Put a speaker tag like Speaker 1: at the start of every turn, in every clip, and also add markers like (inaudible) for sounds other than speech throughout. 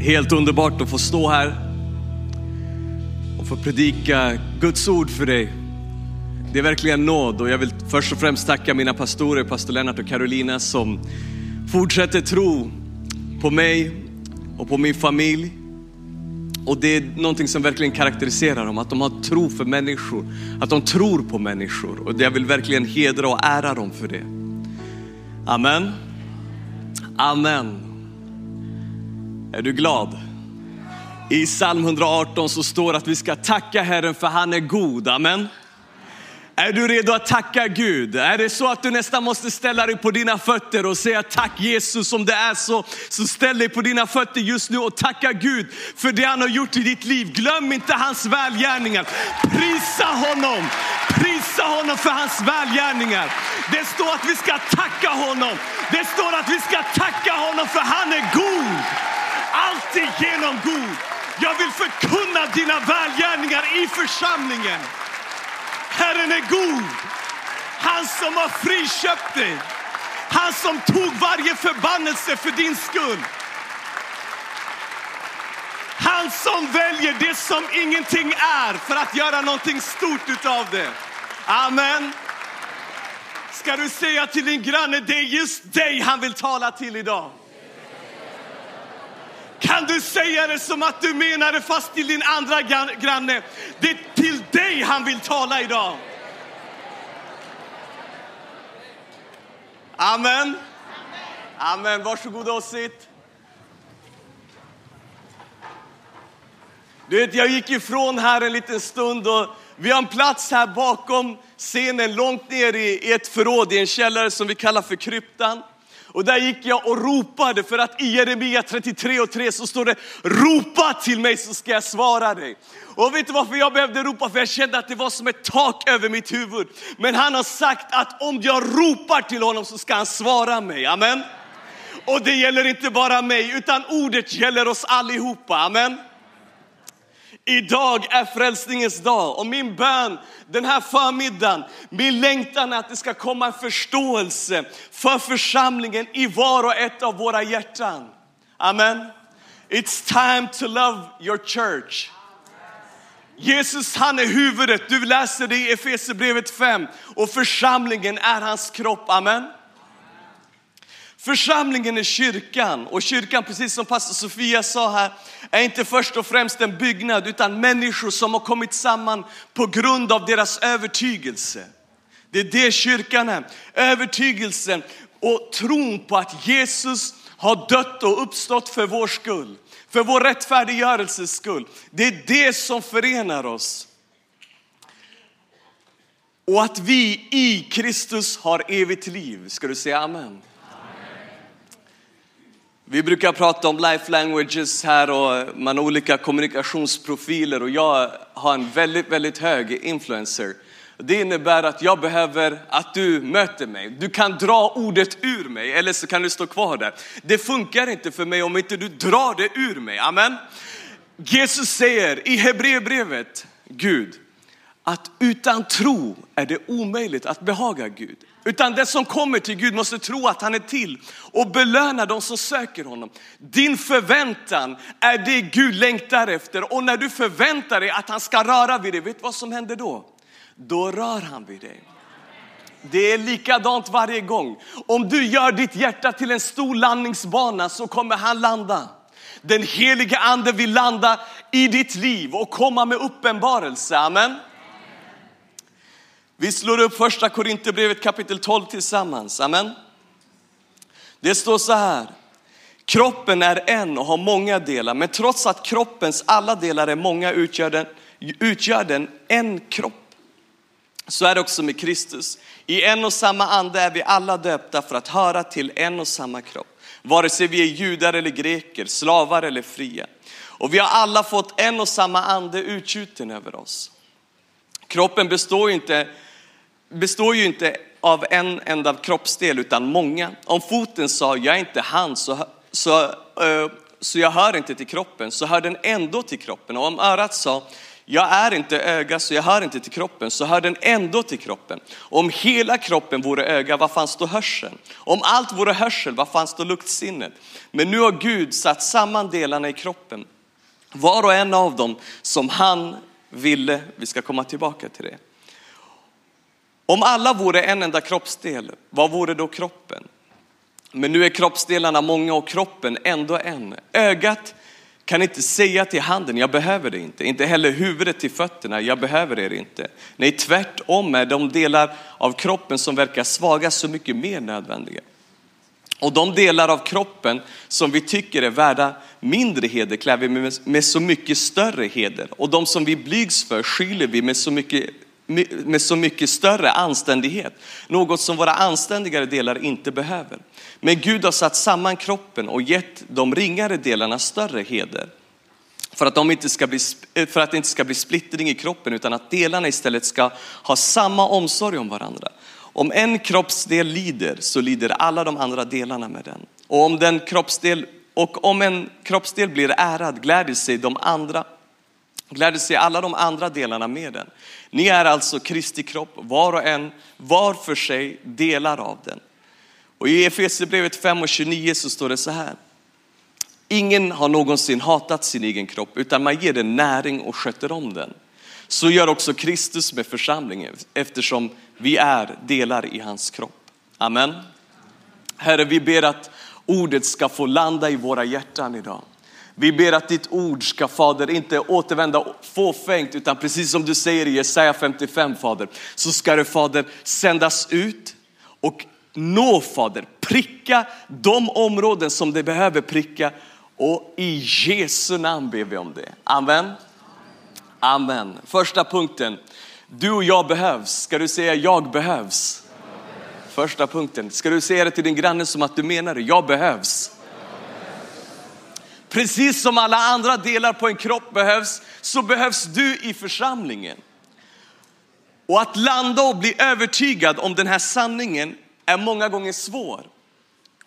Speaker 1: Helt underbart att få stå här och få predika Guds ord för dig. Det är verkligen nåd och jag vill först och främst tacka mina pastorer, pastor Lennart och Carolina som fortsätter tro på mig och på min familj. Och det är någonting som verkligen karaktäriserar dem, att de har tro för människor, att de tror på människor. Och jag vill verkligen hedra och ära dem för det. Amen. Amen. Är du glad? I psalm 118 så står att vi ska tacka Herren för han är god. Amen. Är du redo att tacka Gud? Är det så att du nästan måste ställa dig på dina fötter och säga tack Jesus om det är så, så ställ dig på dina fötter just nu och tacka Gud för det han har gjort i ditt liv. Glöm inte hans välgärningar. Prisa honom, prisa honom för hans välgärningar. Det står att vi ska tacka honom. Det står att vi ska tacka honom för han är god. Alltid genom god. Jag vill förkunna dina välgärningar i församlingen. Herren är god. Han som har friköpt dig. Han som tog varje förbannelse för din skull. Han som väljer det som ingenting är för att göra någonting stort utav det. Amen. Ska du säga till din granne, det är just dig han vill tala till idag. Kan du säga det som att du menar det fast till din andra granne? Det är till dig han vill tala idag. Amen. Amen. Varsågoda och sitt. Du vet, jag gick ifrån här en liten stund och vi har en plats här bakom scenen långt ner i ett förråd i en källare som vi kallar för kryptan. Och där gick jag och ropade för att i Jeremia 33 och 3 så står det ropa till mig så ska jag svara dig. Och vet du varför jag behövde ropa? För jag kände att det var som ett tak över mitt huvud. Men han har sagt att om jag ropar till honom så ska han svara mig. Amen. Och det gäller inte bara mig utan ordet gäller oss allihopa. Amen. Idag är frälsningens dag och min bön den här förmiddagen, min längtan är att det ska komma en förståelse för församlingen i var och ett av våra hjärtan. Amen. It's time to love your church. Jesus han är huvudet, du läser det i Efesierbrevet 5 och församlingen är hans kropp. Amen. Församlingen är kyrkan och kyrkan, precis som pastor Sofia sa här, är inte först och främst en byggnad utan människor som har kommit samman på grund av deras övertygelse. Det är det kyrkan är. Övertygelsen och tron på att Jesus har dött och uppstått för vår skull. För vår rättfärdiggörelses skull. Det är det som förenar oss. Och att vi i Kristus har evigt liv. Ska du säga amen? Vi brukar prata om life languages här och man har olika kommunikationsprofiler och jag har en väldigt, väldigt hög influencer. Det innebär att jag behöver att du möter mig. Du kan dra ordet ur mig eller så kan du stå kvar där. Det funkar inte för mig om inte du drar det ur mig. Amen. Jesus säger i Hebreerbrevet, Gud, att utan tro är det omöjligt att behaga Gud. Utan den som kommer till Gud måste tro att han är till och belöna de som söker honom. Din förväntan är det Gud längtar efter och när du förväntar dig att han ska röra vid dig, vet du vad som händer då? Då rör han vid dig. Det är likadant varje gång. Om du gör ditt hjärta till en stor landningsbana så kommer han landa. Den heliga ande vill landa i ditt liv och komma med uppenbarelse. Amen. Vi slår upp första Korinthierbrevet kapitel 12 tillsammans. Amen. Det står så här. Kroppen är en och har många delar, men trots att kroppens alla delar är många utgör den, utgör den en kropp. Så är det också med Kristus. I en och samma ande är vi alla döpta för att höra till en och samma kropp. Vare sig vi är judar eller greker, slavar eller fria. Och vi har alla fått en och samma ande utgjuten över oss. Kroppen består inte består ju inte av en enda kroppsdel utan många. Om foten sa jag är inte han så, så, så jag hör inte till kroppen så hör den ändå till kroppen. Och om örat sa jag är inte öga så jag hör inte till kroppen, så hör den ändå till kroppen. Om hela kroppen vore öga, vad fanns då hörseln? Om allt vore hörsel, vad fanns då luktsinnet? Men nu har Gud satt samman delarna i kroppen, var och en av dem som han ville. Vi ska komma tillbaka till det. Om alla vore en enda kroppsdel, vad vore då kroppen? Men nu är kroppsdelarna många och kroppen ändå en. Ögat kan inte säga till handen, jag behöver det inte. Inte heller huvudet till fötterna, jag behöver er inte. Nej, tvärtom är de delar av kroppen som verkar svaga så mycket mer nödvändiga. Och de delar av kroppen som vi tycker är värda mindre heder klär vi med, med så mycket större heder. Och de som vi blygs för skyller vi med så mycket med så mycket större anständighet. Något som våra anständigare delar inte behöver. Men Gud har satt samman kroppen och gett de ringare delarna större heder. För att, de inte ska bli, eh, för att det inte ska bli splittring i kroppen utan att delarna istället ska ha samma omsorg om varandra. Om en kroppsdel lider så lider alla de andra delarna med den. Och om, den kroppsdel, och om en kroppsdel blir ärad gläder sig de andra gläder sig alla de andra delarna med den. Ni är alltså Kristi kropp, var och en, var för sig delar av den. Och i Efesierbrevet 5 och 29 så står det så här. Ingen har någonsin hatat sin egen kropp utan man ger den näring och sköter om den. Så gör också Kristus med församlingen eftersom vi är delar i hans kropp. Amen. Herre, vi ber att ordet ska få landa i våra hjärtan idag. Vi ber att ditt ord ska Fader inte återvända fåfängt utan precis som du säger i Jesaja 55 Fader så ska det Fader sändas ut och nå Fader, pricka de områden som det behöver pricka och i Jesu namn ber vi om det. Amen. Amen. Första punkten, du och jag behövs. Ska du säga jag behövs? Första punkten, ska du säga det till din granne som att du menar det, jag behövs. Precis som alla andra delar på en kropp behövs, så behövs du i församlingen. Och att landa och bli övertygad om den här sanningen är många gånger svår.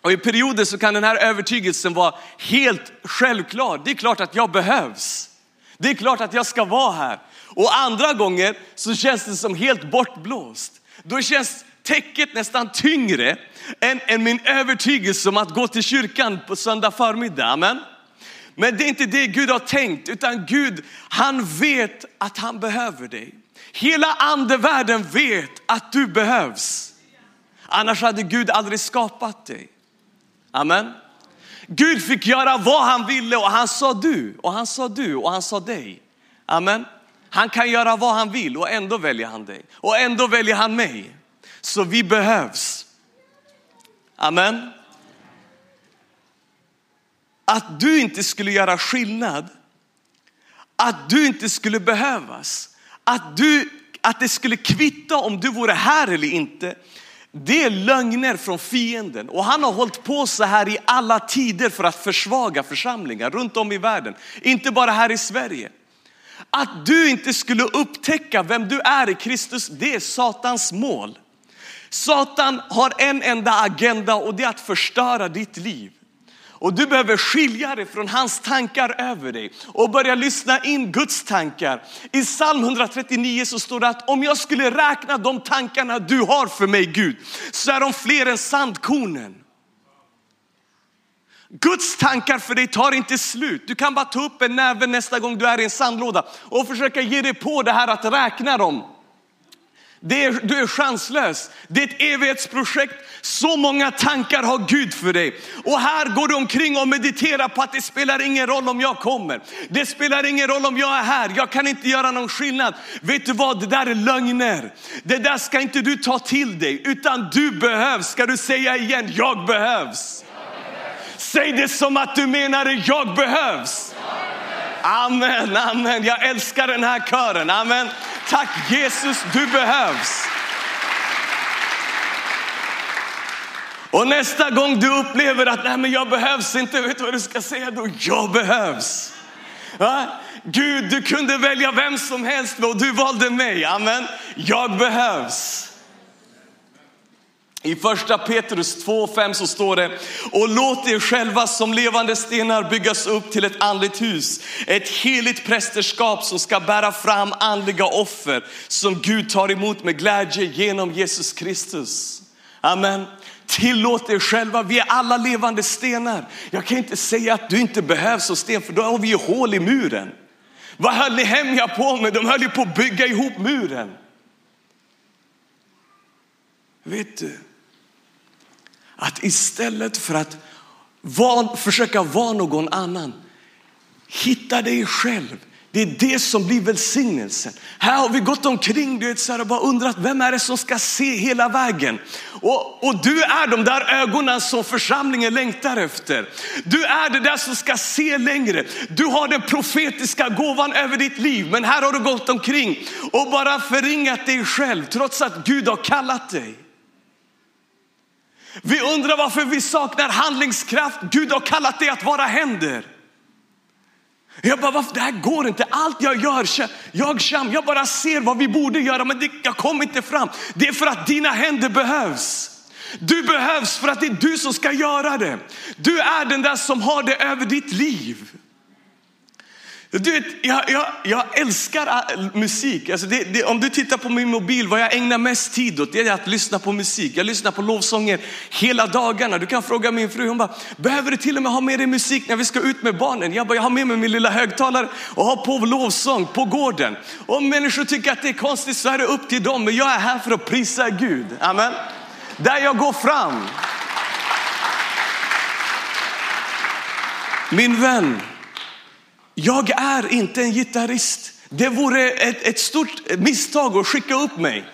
Speaker 1: Och i perioder så kan den här övertygelsen vara helt självklar. Det är klart att jag behövs. Det är klart att jag ska vara här. Och andra gånger så känns det som helt bortblåst. Då känns täcket nästan tyngre än, än min övertygelse om att gå till kyrkan på söndag förmiddag. Amen. Men det är inte det Gud har tänkt, utan Gud, han vet att han behöver dig. Hela andevärlden vet att du behövs. Annars hade Gud aldrig skapat dig. Amen. Gud fick göra vad han ville och han sa du och han sa du och han sa dig. Amen. Han kan göra vad han vill och ändå väljer han dig och ändå väljer han mig. Så vi behövs. Amen. Att du inte skulle göra skillnad, att du inte skulle behövas, att, du, att det skulle kvitta om du vore här eller inte. Det är lögner från fienden och han har hållit på så här i alla tider för att försvaga församlingar runt om i världen. Inte bara här i Sverige. Att du inte skulle upptäcka vem du är i Kristus, det är Satans mål. Satan har en enda agenda och det är att förstöra ditt liv. Och du behöver skilja dig från hans tankar över dig och börja lyssna in Guds tankar. I psalm 139 så står det att om jag skulle räkna de tankarna du har för mig Gud, så är de fler än sandkornen. Guds tankar för dig tar inte slut. Du kan bara ta upp en näve nästa gång du är i en sandlåda och försöka ge dig på det här att räkna dem. Det är, du är chanslös. Det är ett evighetsprojekt. Så många tankar har Gud för dig. Och här går du omkring och mediterar på att det spelar ingen roll om jag kommer. Det spelar ingen roll om jag är här. Jag kan inte göra någon skillnad. Vet du vad, det där är lögner. Det där ska inte du ta till dig, utan du behövs. Ska du säga igen, jag behövs. Säg det som att du menar det, jag behövs. Amen, amen. Jag älskar den här kören. Amen. Tack Jesus, du behövs. Och nästa gång du upplever att Nej, men jag behövs inte, vet du vad du ska säga då? Jag behövs. Va? Gud, du kunde välja vem som helst och du valde mig. Amen. Jag behövs. I första Petrus 2.5 så står det, och låt er själva som levande stenar byggas upp till ett andligt hus, ett heligt prästerskap som ska bära fram andliga offer som Gud tar emot med glädje genom Jesus Kristus. Amen. Tillåt er själva, vi är alla levande stenar. Jag kan inte säga att du inte behövs som sten, för då har vi ju hål i muren. Vad höll Nehemja på med? De höll ju på att bygga ihop muren. Vet du, att istället för att var, försöka vara någon annan, hitta dig själv. Det är det som blir välsignelsen. Här har vi gått omkring du vet, så här, och bara undrat vem är det som ska se hela vägen. Och, och du är de där ögonen som församlingen längtar efter. Du är det där som ska se längre. Du har den profetiska gåvan över ditt liv. Men här har du gått omkring och bara förringat dig själv trots att Gud har kallat dig. Vi undrar varför vi saknar handlingskraft. Gud har kallat dig att vara händer. Jag bara, varför? det här går inte. Allt jag gör, jag Sham, jag bara ser vad vi borde göra, men det, jag kommer inte fram. Det är för att dina händer behövs. Du behövs för att det är du som ska göra det. Du är den där som har det över ditt liv. Du vet, jag, jag, jag älskar musik. Alltså det, det, om du tittar på min mobil, vad jag ägnar mest tid åt det är att lyssna på musik. Jag lyssnar på lovsånger hela dagarna. Du kan fråga min fru, hon bara, behöver du till och med ha med dig musik när vi ska ut med barnen? Jag bara, jag har med mig min lilla högtalare och har på lovsång på gården. Om människor tycker att det är konstigt så är det upp till dem, men jag är här för att prisa Gud. Amen. Där jag går fram. Min vän, jag är inte en gitarrist. Det vore ett, ett stort misstag att skicka upp mig.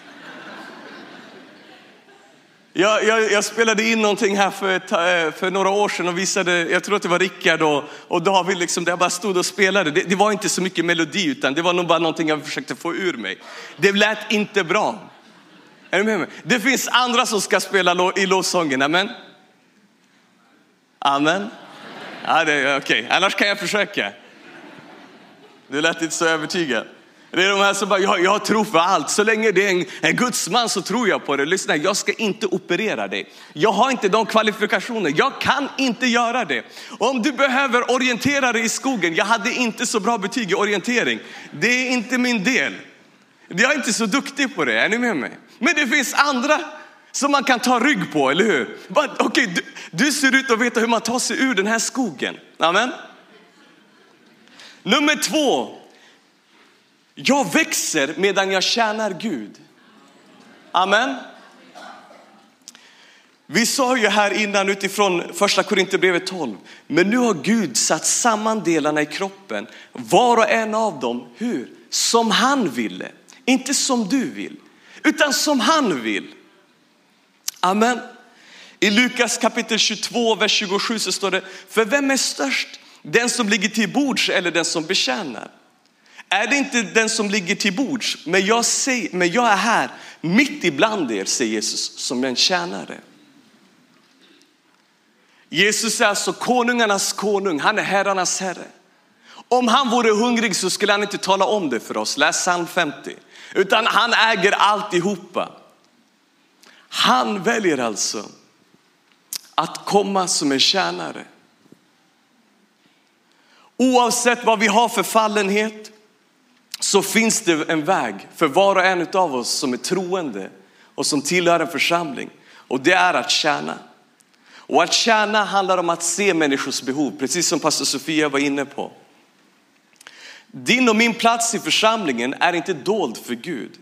Speaker 1: Jag, jag, jag, spelade in någonting här för, eh, för, några år sedan och visade, jag tror att det var Rickard och, och David, liksom, där jag bara stod och spelade. Det, det, var inte så mycket melodi utan det var nog bara någonting jag försökte få ur mig. Det lät inte bra. Är du med mig? Det finns andra som ska spela i lovsången, amen? Amen. Ja, okej, okay. annars kan jag försöka. Du lät inte så övertygad. Det är de här som bara, jag, jag tror för allt. Så länge det är en, en gudsman så tror jag på det. Lyssna, jag ska inte operera dig. Jag har inte de kvalifikationerna. Jag kan inte göra det. Om du behöver orientera dig i skogen, jag hade inte så bra betyg i orientering. Det är inte min del. Jag är inte så duktig på det, är ni med mig? Men det finns andra som man kan ta rygg på, eller hur? okay, du, du ser ut att veta hur man tar sig ur den här skogen. Amen. Nummer två, jag växer medan jag tjänar Gud. Amen. Vi sa ju här innan utifrån första Korinthierbrevet 12, men nu har Gud satt samman delarna i kroppen, var och en av dem, hur? Som han ville, inte som du vill, utan som han vill. Amen. I Lukas kapitel 22, vers 27 så står det, för vem är störst? Den som ligger till bords eller den som betjänar? Är det inte den som ligger till bords? Men jag, säger, men jag är här mitt ibland er, säger Jesus, som en tjänare. Jesus är alltså konungarnas konung, han är herrarnas herre. Om han vore hungrig så skulle han inte tala om det för oss, läs psalm 50. Utan han äger alltihopa. Han väljer alltså att komma som en tjänare. Oavsett vad vi har för fallenhet så finns det en väg för var och en av oss som är troende och som tillhör en församling. Och det är att tjäna. Och att tjäna handlar om att se människors behov, precis som pastor Sofia var inne på. Din och min plats i församlingen är inte dold för Gud.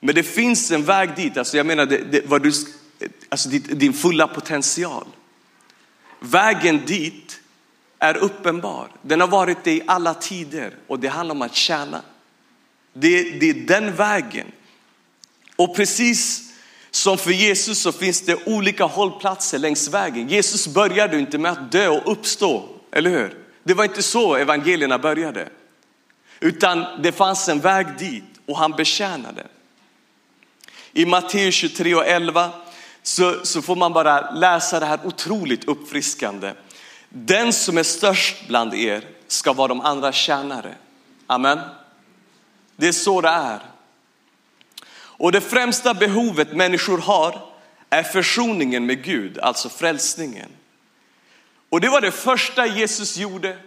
Speaker 1: Men det finns en väg dit, alltså jag menar det, det, vad du, alltså din fulla potential. Vägen dit är uppenbar. Den har varit det i alla tider och det handlar om att tjäna. Det, det är den vägen. Och precis som för Jesus så finns det olika hållplatser längs vägen. Jesus började inte med att dö och uppstå, eller hur? Det var inte så evangelierna började. Utan det fanns en väg dit och han betjänade. I Matteus 23 och 11 så, så får man bara läsa det här otroligt uppfriskande. Den som är störst bland er ska vara de andra tjänare. Amen. Det är så det är. Och det främsta behovet människor har är försoningen med Gud, alltså frälsningen. Och det var det första Jesus gjorde.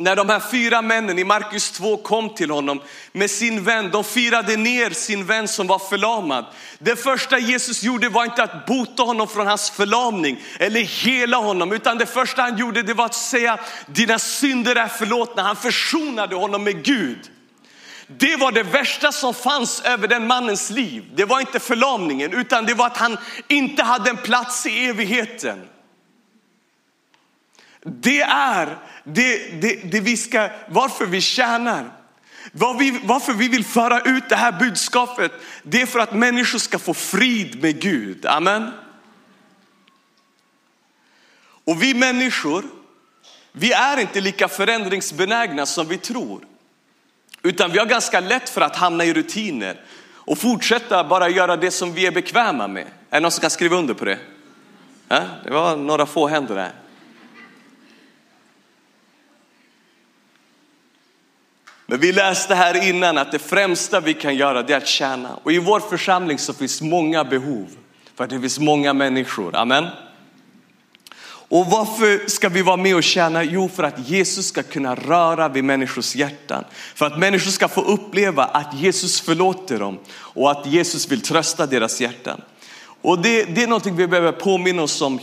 Speaker 1: När de här fyra männen i Markus 2 kom till honom med sin vän, de firade ner sin vän som var förlamad. Det första Jesus gjorde var inte att bota honom från hans förlamning eller hela honom, utan det första han gjorde det var att säga dina synder är förlåtna. Han försonade honom med Gud. Det var det värsta som fanns över den mannens liv. Det var inte förlamningen utan det var att han inte hade en plats i evigheten. Det är det, det, det vi ska, varför vi tjänar. Var vi, varför vi vill föra ut det här budskapet, det är för att människor ska få frid med Gud. Amen. Och vi människor, vi är inte lika förändringsbenägna som vi tror. Utan vi har ganska lätt för att hamna i rutiner och fortsätta bara göra det som vi är bekväma med. Är det någon som kan skriva under på det? Ja, det var några få händer där. Men vi läste här innan att det främsta vi kan göra det är att tjäna. Och i vår församling så finns många behov. För att det finns många människor. Amen. Och varför ska vi vara med och tjäna? Jo, för att Jesus ska kunna röra vid människors hjärtan. För att människor ska få uppleva att Jesus förlåter dem och att Jesus vill trösta deras hjärtan. Och det, det är någonting vi behöver påminna oss om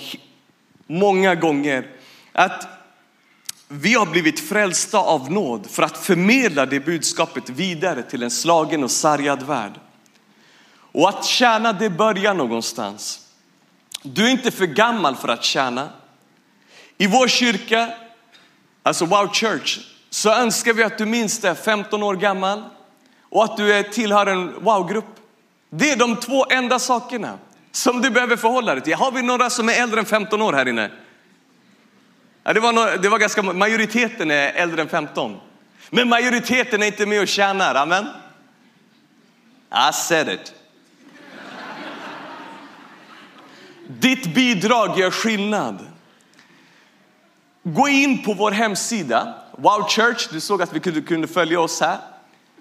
Speaker 1: många gånger. Att vi har blivit frälsta av nåd för att förmedla det budskapet vidare till en slagen och sargad värld. Och att tjäna det börjar någonstans. Du är inte för gammal för att tjäna. I vår kyrka, alltså Wow Church, så önskar vi att du minst är 15 år gammal och att du tillhör en Wow-grupp. Det är de två enda sakerna som du behöver förhålla dig till. Har vi några som är äldre än 15 år här inne? Ja, det, var no, det var ganska, majoriteten är äldre än 15. Men majoriteten är inte med och tjänar, amen. I said it. Ditt bidrag gör skillnad. Gå in på vår hemsida, Wow Church, du såg att vi kunde, kunde följa oss här.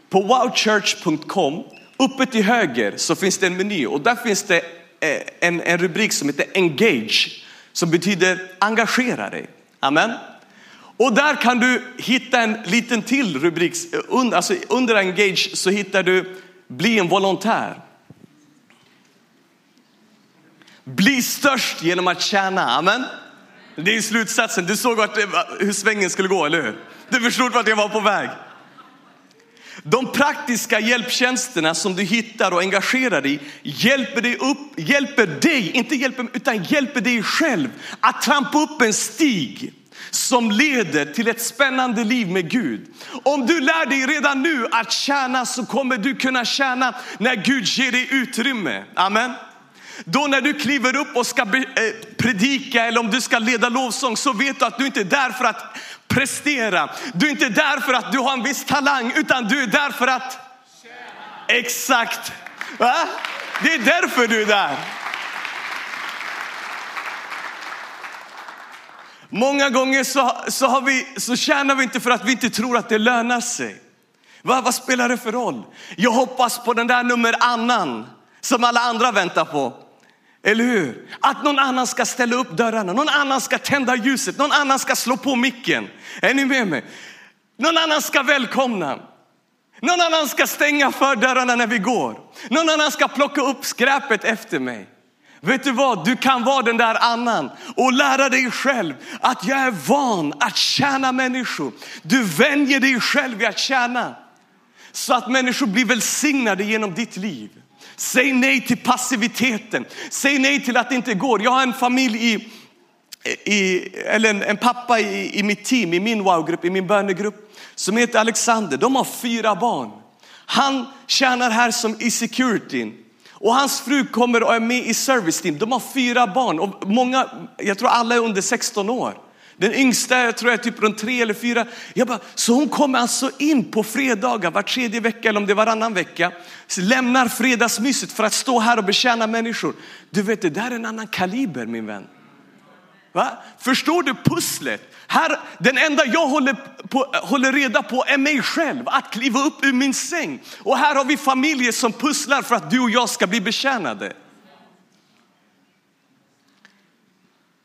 Speaker 1: På wowchurch.com, uppe till höger så finns det en meny och där finns det eh, en, en rubrik som heter Engage, som betyder engagera dig. Amen. Och där kan du hitta en liten till rubrik, alltså under Engage så hittar du Bli en volontär. Bli störst genom att tjäna, amen. Det är slutsatsen. Du såg vart, hur svängen skulle gå, eller hur? Du förstod vart jag var på väg. De praktiska hjälptjänsterna som du hittar och engagerar dig i hjälper dig, upp, hjälper dig, inte hjälper, utan hjälper dig själv att trampa upp en stig som leder till ett spännande liv med Gud. Om du lär dig redan nu att tjäna så kommer du kunna tjäna när Gud ger dig utrymme. Amen. Då när du kliver upp och ska eh, predika eller om du ska leda lovsång så vet du att du inte är där för att prestera. Du är inte där för att du har en viss talang utan du är där för att... Tjäna. Exakt. Va? Det är därför du är där. Många gånger så, så, har vi, så tjänar vi inte för att vi inte tror att det lönar sig. Va, vad spelar det för roll? Jag hoppas på den där nummer annan som alla andra väntar på. Eller hur? Att någon annan ska ställa upp dörrarna, någon annan ska tända ljuset, någon annan ska slå på micken. Är ni med mig? Någon annan ska välkomna. Någon annan ska stänga för dörrarna när vi går. Någon annan ska plocka upp skräpet efter mig. Vet du vad? Du kan vara den där annan och lära dig själv att jag är van att tjäna människor. Du vänjer dig själv vid att tjäna så att människor blir välsignade genom ditt liv. Säg nej till passiviteten. Säg nej till att det inte går. Jag har en familj i, i eller en, en pappa i, i mitt team, i min wow-grupp, i min bönegrupp som heter Alexander. De har fyra barn. Han tjänar här som i securityn. Och hans fru kommer och är med i service team. De har fyra barn och många, jag tror alla är under 16 år. Den yngsta jag tror jag är typ runt tre eller fyra. Jag bara, så hon kommer alltså in på fredagar var tredje vecka eller om det är varannan vecka. Lämnar fredagsmyset för att stå här och betjäna människor. Du vet det där är en annan kaliber min vän. Va? Förstår du pusslet? Här, den enda jag håller, på, håller reda på är mig själv, att kliva upp ur min säng. Och här har vi familjer som pusslar för att du och jag ska bli betjänade.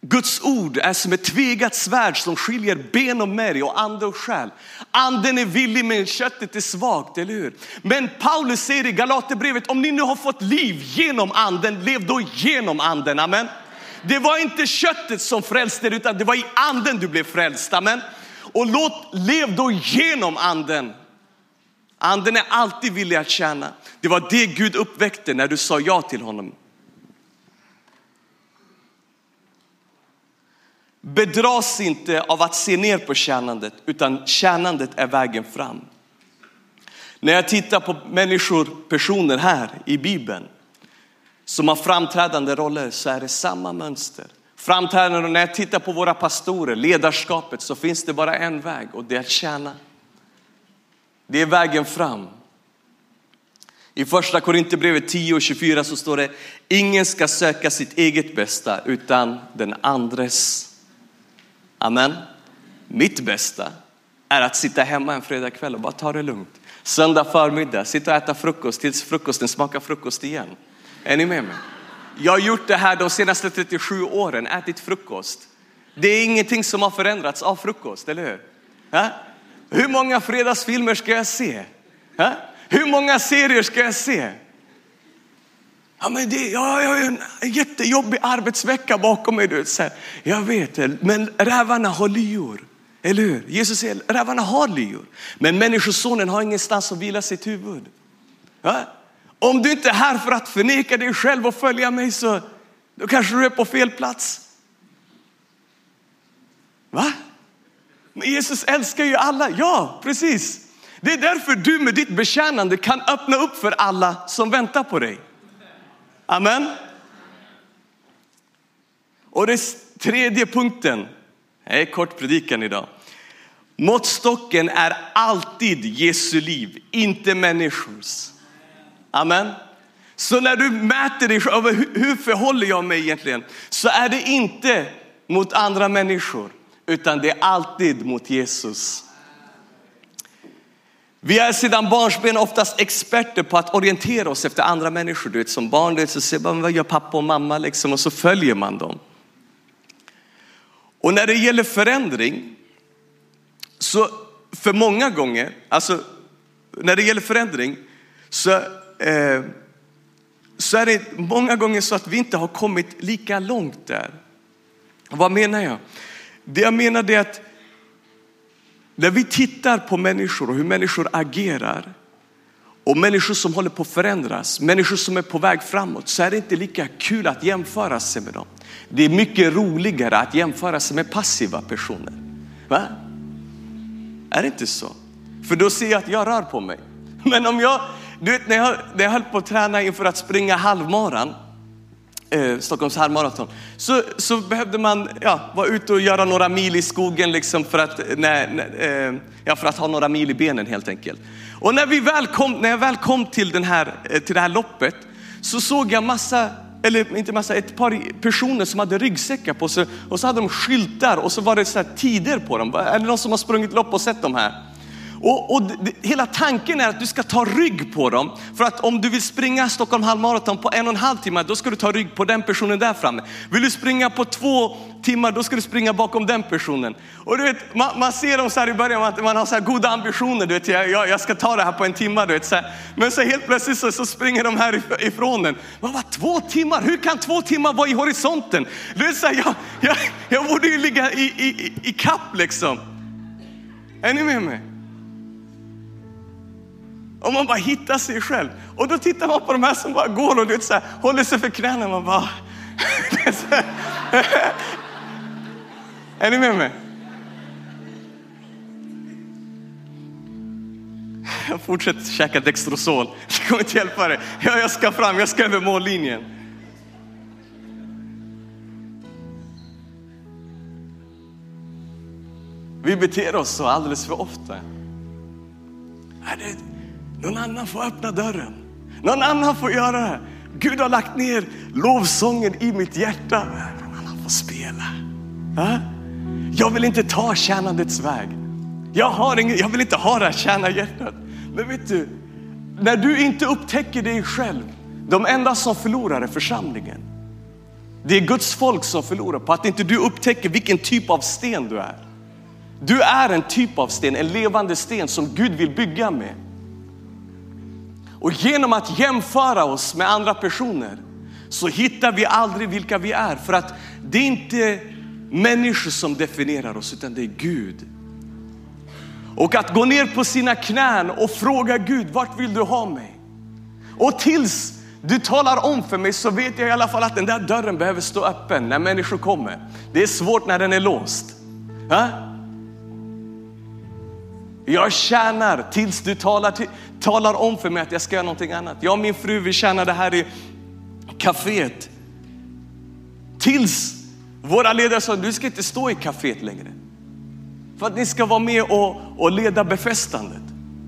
Speaker 1: Guds ord är som ett tvegat svärd som skiljer ben och märg och ande och själ. Anden är villig men köttet är svagt, eller hur? Men Paulus säger i Galaterbrevet, om ni nu har fått liv genom anden, lev då genom anden. Amen. Det var inte köttet som frälste dig utan det var i anden du blev frälst. Amen. Och låt, lev då genom anden. Anden är alltid villig att tjäna. Det var det Gud uppväckte när du sa ja till honom. Bedras inte av att se ner på tjänandet, utan tjänandet är vägen fram. När jag tittar på människor, personer här i Bibeln som har framträdande roller så är det samma mönster. Framträdande, när jag tittar på våra pastorer, ledarskapet, så finns det bara en väg och det är att tjäna. Det är vägen fram. I första Korinthierbrevet 10 och 24 så står det, ingen ska söka sitt eget bästa utan den andres. Amen. Mitt bästa är att sitta hemma en fredagkväll och bara ta det lugnt. Söndag förmiddag, sitta och äta frukost tills frukosten smakar frukost igen. Är ni med mig? Jag har gjort det här de senaste 37 åren, ätit frukost. Det är ingenting som har förändrats av frukost, eller hur? Ha? Hur många fredagsfilmer ska jag se? Ha? Hur många serier ska jag se? Ja, men det, ja, jag har en jättejobbig arbetsvecka bakom mig. Du, så här. Jag vet, men rävarna har lyor. Eller hur? Jesus säger rävarna har lyor. Men människosonen har ingenstans att vila sitt huvud. Ja? Om du inte är här för att förneka dig själv och följa mig så då kanske du är på fel plats. Va? Men Jesus älskar ju alla. Ja, precis. Det är därför du med ditt betjänande kan öppna upp för alla som väntar på dig. Amen. Och det tredje punkten, det är kort predikan idag. Måttstocken är alltid Jesu liv, inte människors. Amen. Så när du mäter dig själv, hur förhåller jag mig egentligen? Så är det inte mot andra människor, utan det är alltid mot Jesus. Vi är sedan barnsben oftast experter på att orientera oss efter andra människor. Du vet, som barn du vet, så ser man vad gör pappa och mamma liksom, och så följer man dem. Och när det gäller förändring, så för många gånger, alltså när det gäller förändring så, eh, så är det många gånger så att vi inte har kommit lika långt där. Vad menar jag? Det jag menar är att när vi tittar på människor och hur människor agerar och människor som håller på att förändras, människor som är på väg framåt, så är det inte lika kul att jämföra sig med dem. Det är mycket roligare att jämföra sig med passiva personer. Va? Är det inte så? För då ser jag att jag rör på mig. Men om jag, du vet när jag, när jag höll på att träna inför att springa halvmaran, eh, Stockholms halvmaraton, så, så behövde man ja, vara ute och göra några mil i skogen liksom för, att, nej, nej, eh, ja, för att ha några mil i benen helt enkelt. Och när, vi väl kom, när jag väl kom till, den här, eh, till det här loppet så såg jag massa eller inte massa, ett par personer som hade ryggsäckar på sig och så hade de skyltar och så var det så tider på dem. Är det någon som har sprungit lopp och sett de här? Och, och det, hela tanken är att du ska ta rygg på dem. För att om du vill springa Stockholm halvmaraton på en och en halv timme, då ska du ta rygg på den personen där framme. Vill du springa på två timmar, då ska du springa bakom den personen. Och du vet, man, man ser dem så här i början, man, man har så här goda ambitioner. Du vet, jag, jag, ska ta det här på en timme. Du vet, så här. Men så helt plötsligt så, så springer de här ifrån den. Man bara, två timmar? Hur kan två timmar vara i horisonten? Du vet, så här, jag, jag, jag borde ju ligga i, i, i, i kapp liksom. Är ni med mig? Och man bara hittar sig själv. Och då tittar man på de här som bara går och vet, så här, håller sig för knäna. Man bara... (laughs) (laughs) är ni med mig? (laughs) Jag fortsätter käka Dextrosol. Det kommer inte hjälpa dig. Ja, jag ska fram, jag ska över mållinjen. Vi beter oss så alldeles för ofta. Någon annan får öppna dörren. Någon annan får göra det. Gud har lagt ner lovsången i mitt hjärta. Någon annan får spela. Jag vill inte ta tjänandets väg. Jag, har ingen, jag vill inte ha det här tjänarhjärtat. Men vet du, när du inte upptäcker dig själv, de enda som förlorar är församlingen. Det är Guds folk som förlorar på att inte du upptäcker vilken typ av sten du är. Du är en typ av sten, en levande sten som Gud vill bygga med. Och genom att jämföra oss med andra personer så hittar vi aldrig vilka vi är. För att det är inte människor som definierar oss utan det är Gud. Och att gå ner på sina knän och fråga Gud, vart vill du ha mig? Och tills du talar om för mig så vet jag i alla fall att den där dörren behöver stå öppen när människor kommer. Det är svårt när den är låst. Ha? Jag tjänar tills du talar, till, talar om för mig att jag ska göra någonting annat. Jag och min fru vi tjänade här i kaféet. Tills våra ledare sa, du ska inte stå i kaféet längre. För att ni ska vara med och, och leda befästandet.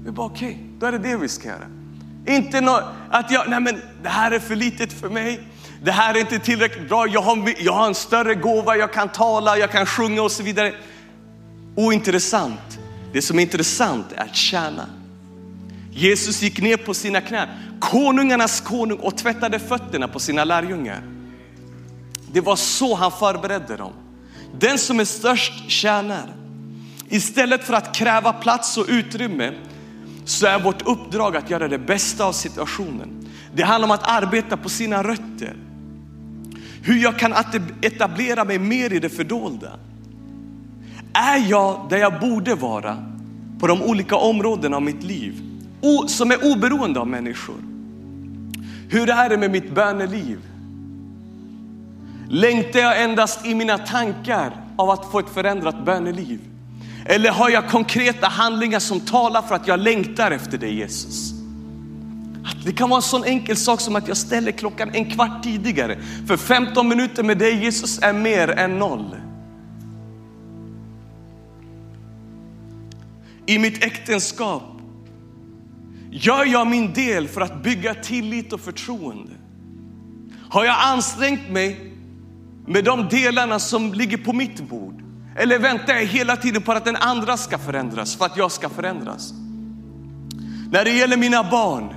Speaker 1: Vi bara okej, okay, då är det det vi ska göra. Inte no, att jag, nej men det här är för litet för mig. Det här är inte tillräckligt bra. Jag har, jag har en större gåva, jag kan tala, jag kan sjunga och så vidare. Ointressant. Det som är intressant är att tjäna. Jesus gick ner på sina knän, konungarnas konung och tvättade fötterna på sina lärjungar. Det var så han förberedde dem. Den som är störst tjänar. Istället för att kräva plats och utrymme så är vårt uppdrag att göra det bästa av situationen. Det handlar om att arbeta på sina rötter. Hur jag kan etablera mig mer i det fördolda. Är jag där jag borde vara på de olika områdena av mitt liv som är oberoende av människor? Hur är det med mitt böneliv? Längtar jag endast i mina tankar av att få ett förändrat böneliv? Eller har jag konkreta handlingar som talar för att jag längtar efter dig Jesus? Det kan vara en sån enkel sak som att jag ställer klockan en kvart tidigare. För 15 minuter med dig Jesus är mer än noll. I mitt äktenskap Gör jag min del för att bygga tillit och förtroende? Har jag ansträngt mig med de delarna som ligger på mitt bord? Eller väntar jag hela tiden på att den andra ska förändras för att jag ska förändras? När det gäller mina barn,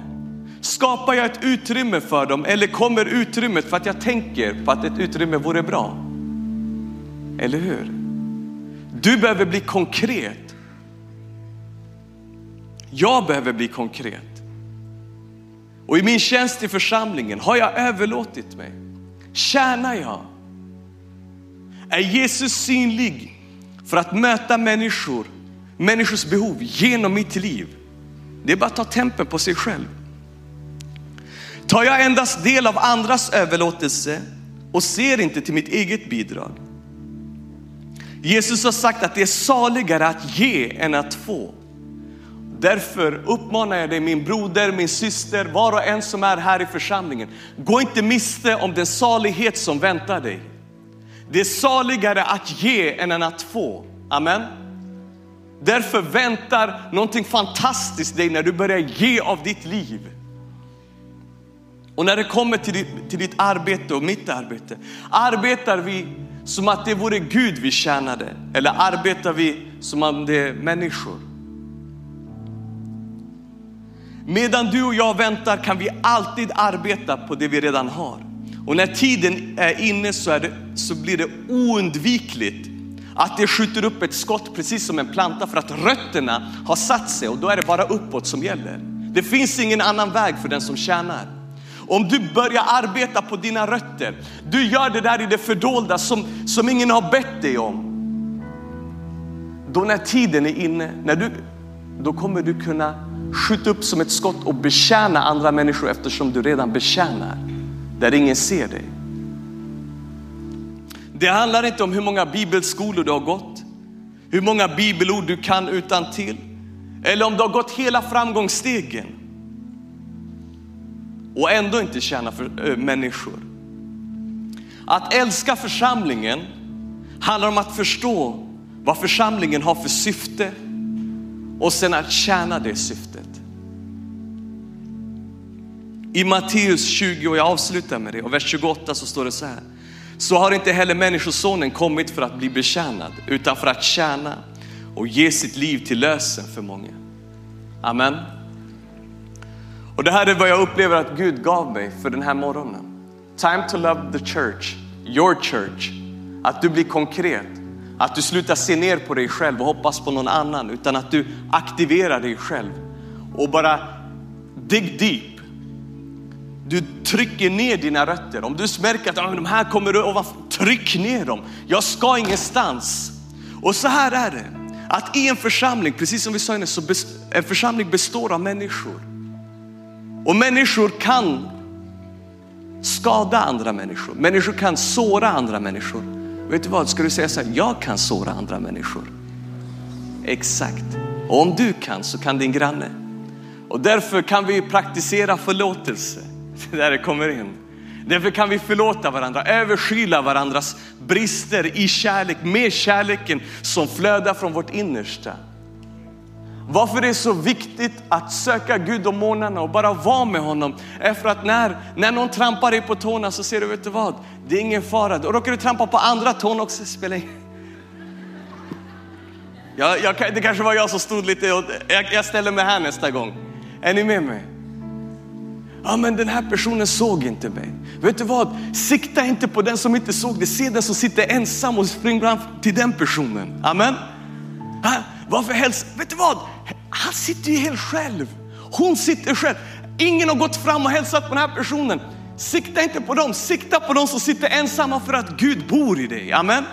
Speaker 1: skapar jag ett utrymme för dem eller kommer utrymmet för att jag tänker på att ett utrymme vore bra? Eller hur? Du behöver bli konkret. Jag behöver bli konkret. Och i min tjänst i församlingen, har jag överlåtit mig? Tjänar jag? är Jesus synlig för att möta människor, människors behov genom mitt liv. Det är bara att ta tempen på sig själv. Tar jag endast del av andras överlåtelse och ser inte till mitt eget bidrag? Jesus har sagt att det är saligare att ge än att få. Därför uppmanar jag dig min broder, min syster, var och en som är här i församlingen. Gå inte miste om den salighet som väntar dig. Det är saligare att ge än att få. Amen. Därför väntar någonting fantastiskt dig när du börjar ge av ditt liv. Och när det kommer till ditt, till ditt arbete och mitt arbete, arbetar vi som att det vore Gud vi tjänade eller arbetar vi som om det är människor? Medan du och jag väntar kan vi alltid arbeta på det vi redan har. Och när tiden är inne så, är det, så blir det oundvikligt att det skjuter upp ett skott precis som en planta för att rötterna har satt sig och då är det bara uppåt som gäller. Det finns ingen annan väg för den som tjänar. Om du börjar arbeta på dina rötter, du gör det där i det fördolda som, som ingen har bett dig om. Då när tiden är inne, när du, då kommer du kunna Skjut upp som ett skott och betjäna andra människor eftersom du redan betjänar där ingen ser dig. Det handlar inte om hur många bibelskolor du har gått, hur många bibelord du kan utan till eller om du har gått hela framgångsstegen och ändå inte tjäna för, äh, människor. Att älska församlingen handlar om att förstå vad församlingen har för syfte och sen att tjäna det syftet. I Matteus 20, och jag avslutar med det, och vers 28 så står det så här. Så har inte heller människosonen kommit för att bli betjänad, utan för att tjäna och ge sitt liv till lösen för många. Amen. Och det här är vad jag upplever att Gud gav mig för den här morgonen. Time to love the church. your church. Att du blir konkret. Att du slutar se ner på dig själv och hoppas på någon annan utan att du aktiverar dig själv och bara dig deep. Du trycker ner dina rötter. Om du märker att ah, de här kommer ovanför, tryck ner dem. Jag ska ingenstans. Och så här är det, att i en församling, precis som vi sa innan, så en församling består av människor. Och människor kan skada andra människor. Människor kan såra andra människor. Vet du vad, ska du säga så här, jag kan såra andra människor. Exakt. Och om du kan så kan din granne. Och därför kan vi praktisera förlåtelse. Det (laughs) där det kommer in. Därför kan vi förlåta varandra, överskyla varandras brister i kärlek med kärleken som flödar från vårt innersta. Varför det är så viktigt att söka Gud om morgnarna och bara vara med honom. är för att när, när någon trampar dig på tårna så ser du, vet du vad? Det är ingen fara. Då råkar du trampa på andra tån också, spelar jag, jag, Det kanske var jag som stod lite, och, jag, jag ställer mig här nästa gång. Är ni med mig? Ja men den här personen såg inte mig. Vet du vad? Sikta inte på den som inte såg dig, Se den som sitter ensam och spring fram till den personen. Amen. Varför helst? Vet du vad? Han sitter ju helt själv. Hon sitter själv. Ingen har gått fram och hälsat på den här personen. Sikta inte på dem, sikta på dem som sitter ensamma för att Gud bor i dig. Amen.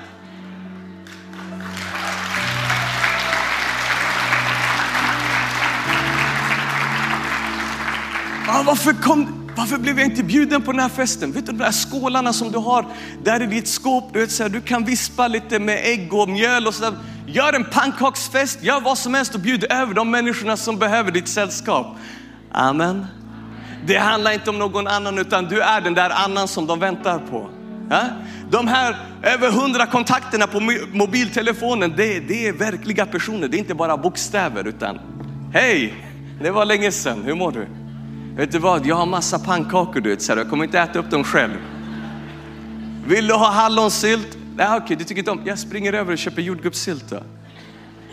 Speaker 1: Ah, varför, kom, varför blev jag inte bjuden på den här festen? Vet du de där skålarna som du har där i ditt skåp, du, vet, så här, du kan vispa lite med ägg och mjöl och sådär. Gör en pannkaksfest, gör vad som helst och bjud över de människorna som behöver ditt sällskap. Amen. Det handlar inte om någon annan utan du är den där annan som de väntar på. De här över hundra kontakterna på mobiltelefonen, det, det är verkliga personer. Det är inte bara bokstäver utan hej, det var länge sedan, hur mår du? Vet du vad, jag har massa pannkakor du vet, så jag kommer inte äta upp dem själv. Vill du ha hallonsylt? Nej, okej, okay, du tycker inte om. Jag springer över och köper jordgubbssylt då.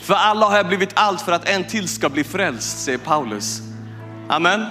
Speaker 1: För alla har jag blivit allt för att en till ska bli frälst, säger Paulus. Amen.